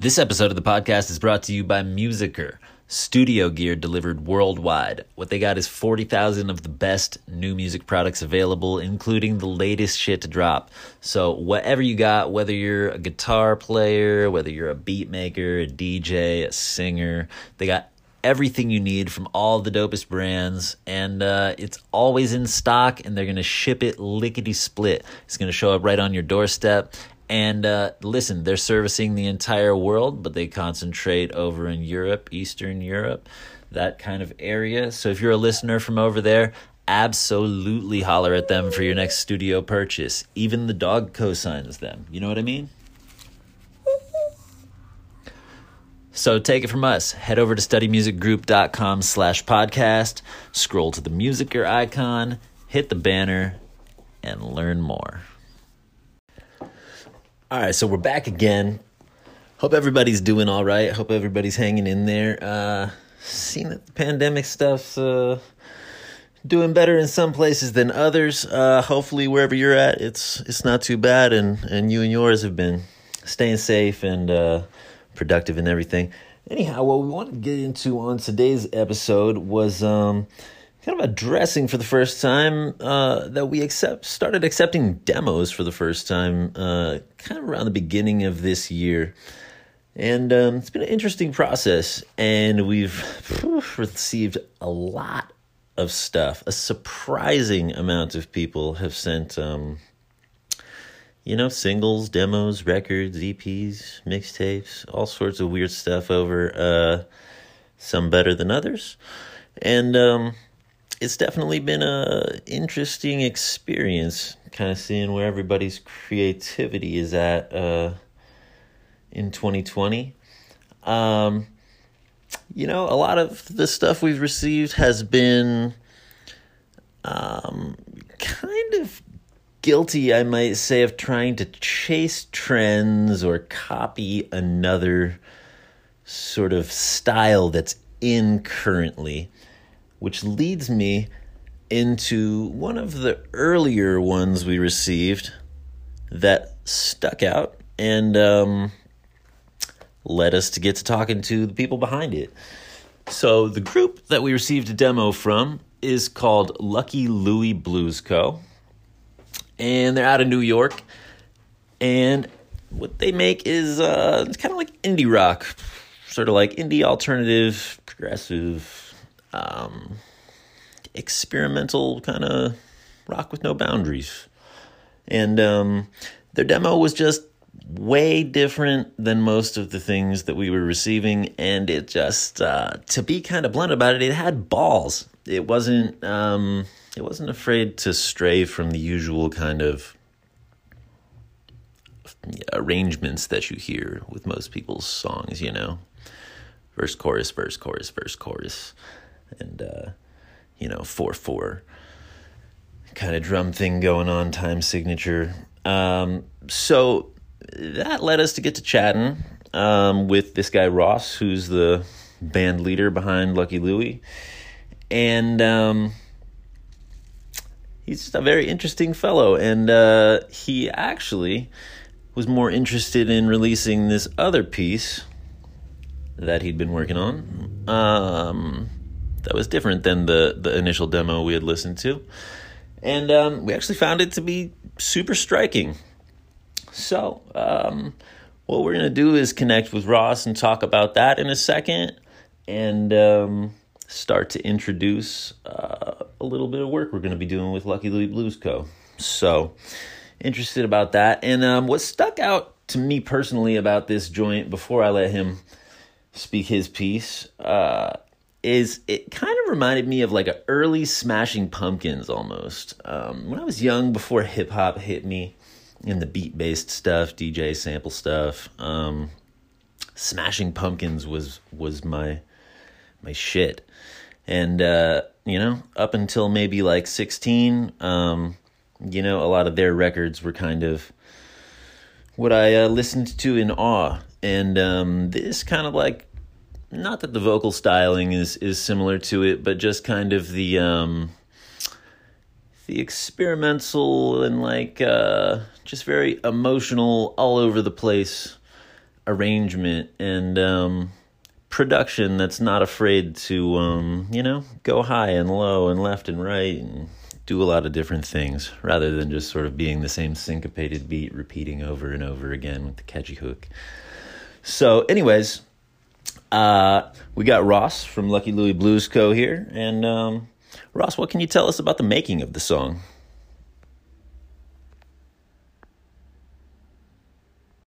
This episode of the podcast is brought to you by Muziker, studio gear delivered worldwide. What they got is 40,000 of the best new music products available, including the latest shit to drop. So, whatever you got, whether you're a guitar player, whether you're a beat maker, a DJ, a singer, they got everything you need from all the dopest brands, and uh, it's always in stock, and they're gonna ship it lickety split. It's gonna show up right on your doorstep. And uh, listen, they're servicing the entire world, but they concentrate over in Europe, Eastern Europe, that kind of area. So if you're a listener from over there, absolutely holler at them for your next studio purchase. Even the dog co-signs them. You know what I mean? So take it from us. Head over to studymusicgroup.com slash podcast, scroll to the Muziker icon, hit the banner, and learn more. All right, so we're back again. Hope everybody's doing all right. Hope everybody's hanging in there. Uh, seeing that the pandemic stuff's uh, doing better in some places than others. Uh, hopefully, wherever you're at, it's it's not too bad, and and you and yours have been staying safe and uh, productive and everything. Anyhow, what we want to get into on today's episode was um, kind of addressing for the first time uh, that we accept started accepting demos for the first time uh, kind of around the beginning of this year. And um, it's been an interesting process and we've received a lot of stuff. A surprising amount of people have sent um, you know singles demos records eps mixtapes all sorts of weird stuff over uh, some better than others. And um, it's definitely been a interesting experience kind of seeing where everybody's creativity is at uh, in 2020 um, you know a lot of the stuff we've received has been um, kind of guilty i might say of trying to chase trends or copy another sort of style that's in currently which leads me into one of the earlier ones we received that stuck out and um, led us to get to talking to the people behind it. So, the group that we received a demo from is called Lucky Louie Blues Co. And they're out of New York. And what they make is uh, it's kind of like indie rock, sort of like indie alternative, progressive, um, experimental kind of rock with no boundaries. And um, their demo was just way different than most of the things that we were receiving. And it just, uh, to be kind of blunt about it, it had balls. It wasn't, um, it wasn't afraid to stray from the usual kind of arrangements that you hear with most people's songs, you know? Verse, chorus, verse, chorus, verse, chorus and uh, you know four four kind of drum thing going on, time signature. Um, so that led us to get to chatting um, with this guy Ross, who's the band leader behind Lucky Louie, and um, he's just a very interesting fellow. And uh, he actually was more interested in releasing this other piece that he'd been working on. Um, that was different than the the initial demo we had listened to, and um, we actually found it to be super striking. So, um, what we're to do is connect with Ross and talk about that in a second and um, start to introduce uh, a little bit of work we're to be doing with Lucky Louie Blues Co. So, interested about that. And um, what stuck out to me personally about this joint before I let him speak his piece uh, is it kind of reminded me of like a early Smashing Pumpkins almost. Um, when I was young, before hip hop hit me and the beat based stuff, DJ sample stuff, um, Smashing Pumpkins was was my my shit. And uh, you know, up until maybe like sixteen, um, you know, a lot of their records were kind of what I uh, listened to in awe. And um, this kind of like not that the vocal styling is is similar to it, but just kind of the um, the experimental and like uh, just very emotional, all over the place arrangement and um, production that's not afraid to um, you know go high and low and left and right and do a lot of different things rather than just sort of being the same syncopated beat repeating over and over again with the catchy hook. So, anyways, uh, we got Ross from Lucky Louie Blues Co. here. And um, Ross, what can you tell us about the making of the song?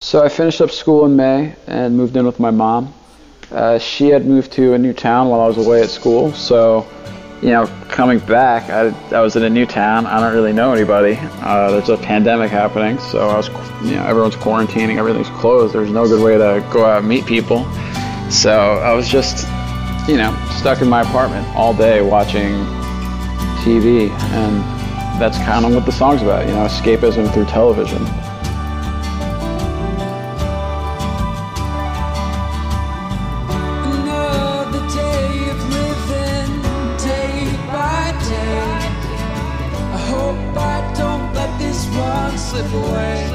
So I finished up school in May and moved in with my mom. Uh, she had moved to a new town while I was away at school, so you know, coming back, I, I was in a new town. I don't really know anybody. Uh, there's a pandemic happening, so I was, you know, everyone's quarantining, everything's closed. There's no good way to go out and meet people. So I was just, you know, stuck in my apartment all day watching TV, and that's kind of what the song's about, you know, escapism through television. Slip away.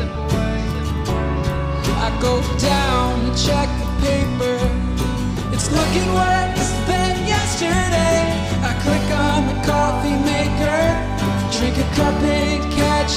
I go down check. Looking worse than yesterday. I click on the coffee maker, drink a cup and catch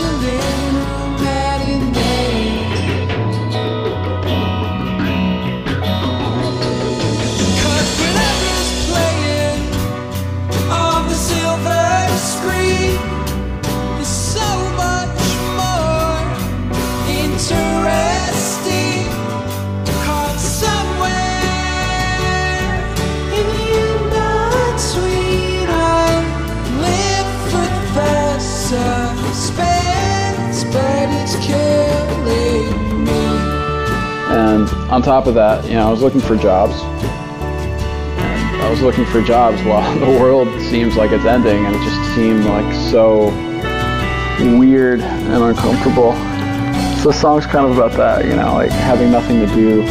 on top of that, you know, I was looking for jobs. And I was looking for jobs while the world seems like it's ending, and it just seemed like so weird and uncomfortable. So the song's kind of about that, you know, like having nothing to do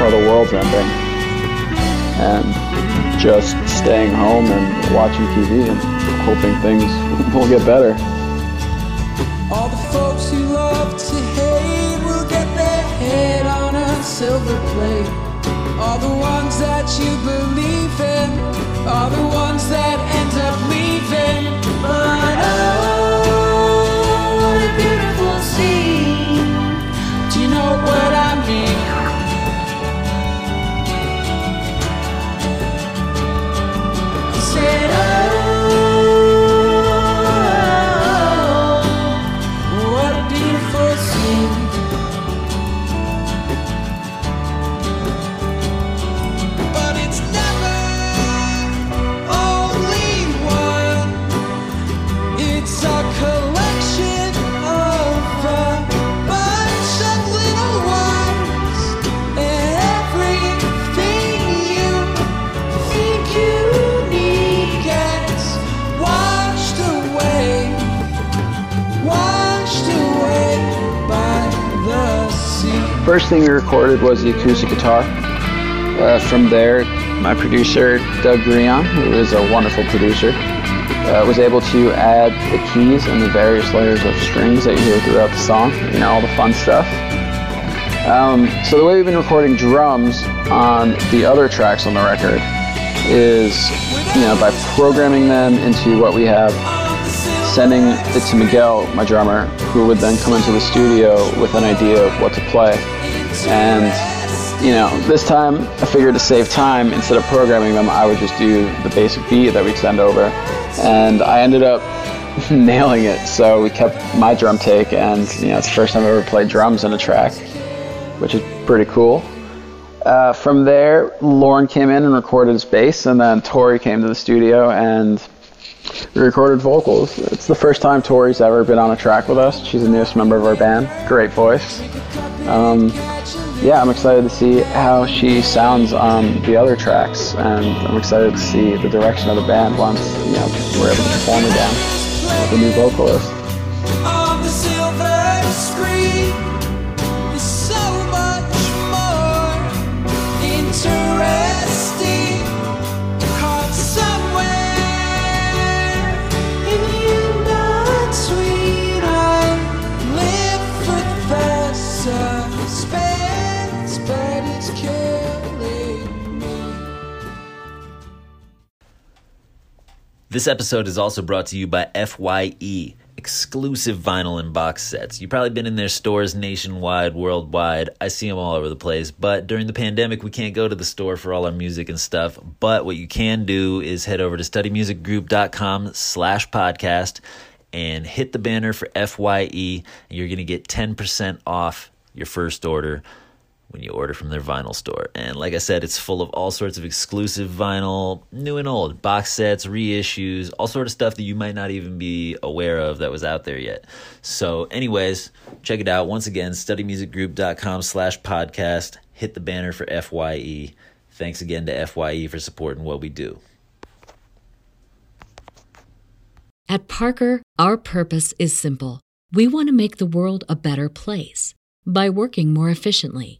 while the world's ending, and just staying home and watching TV and hoping things will get better. Silver plate. All the ones that you believe in, are the ones that end up leaving. First thing we recorded was the acoustic guitar. Uh, from there, my producer, Doug Grion, who is a wonderful producer, uh, was able to add the keys and the various layers of strings that you hear throughout the song, you know, all the fun stuff. Um, so the way we've been recording drums on the other tracks on the record is, you know, by programming them into what we have, sending it to Miguel, my drummer, who would then come into the studio with an idea of what to play And you know, this time I figured to save time, instead of programming them, I would just do the basic beat that we'd send over. And I ended up nailing it. So we kept my drum take, and you know, it's the first time I've ever played drums in a track, which is pretty cool. Uh, from there, Lauren came in and recorded his bass, and then Tori came to the studio and recorded vocals. It's the first time Tori's ever been on a track with us. She's the newest member of our band. Great voice. Um, yeah, I'm excited to see how she sounds on the other tracks, and I'm excited to see the direction of the band once you know we're able to perform again with new vocalist. This episode is also brought to you by FYE, exclusive vinyl and box sets. You've probably been in their stores nationwide, worldwide. I see them all over the place. But during the pandemic, we can't go to the store for all our music and stuff. But what you can do is head over to studymusicgroup.com slash podcast and hit the banner for FYE. And you're going to get 10% off your first order when you order from their vinyl store. And like I said, it's full of all sorts of exclusive vinyl, new and old, box sets, reissues, all sort of stuff that you might not even be aware of that was out there yet. So anyways, check it out. Once again, studymusicgroup.com slash podcast. Hit the banner for FYE. Thanks again to FYE for supporting what we do. At Parker, our purpose is simple. We want to make the world a better place by working more efficiently,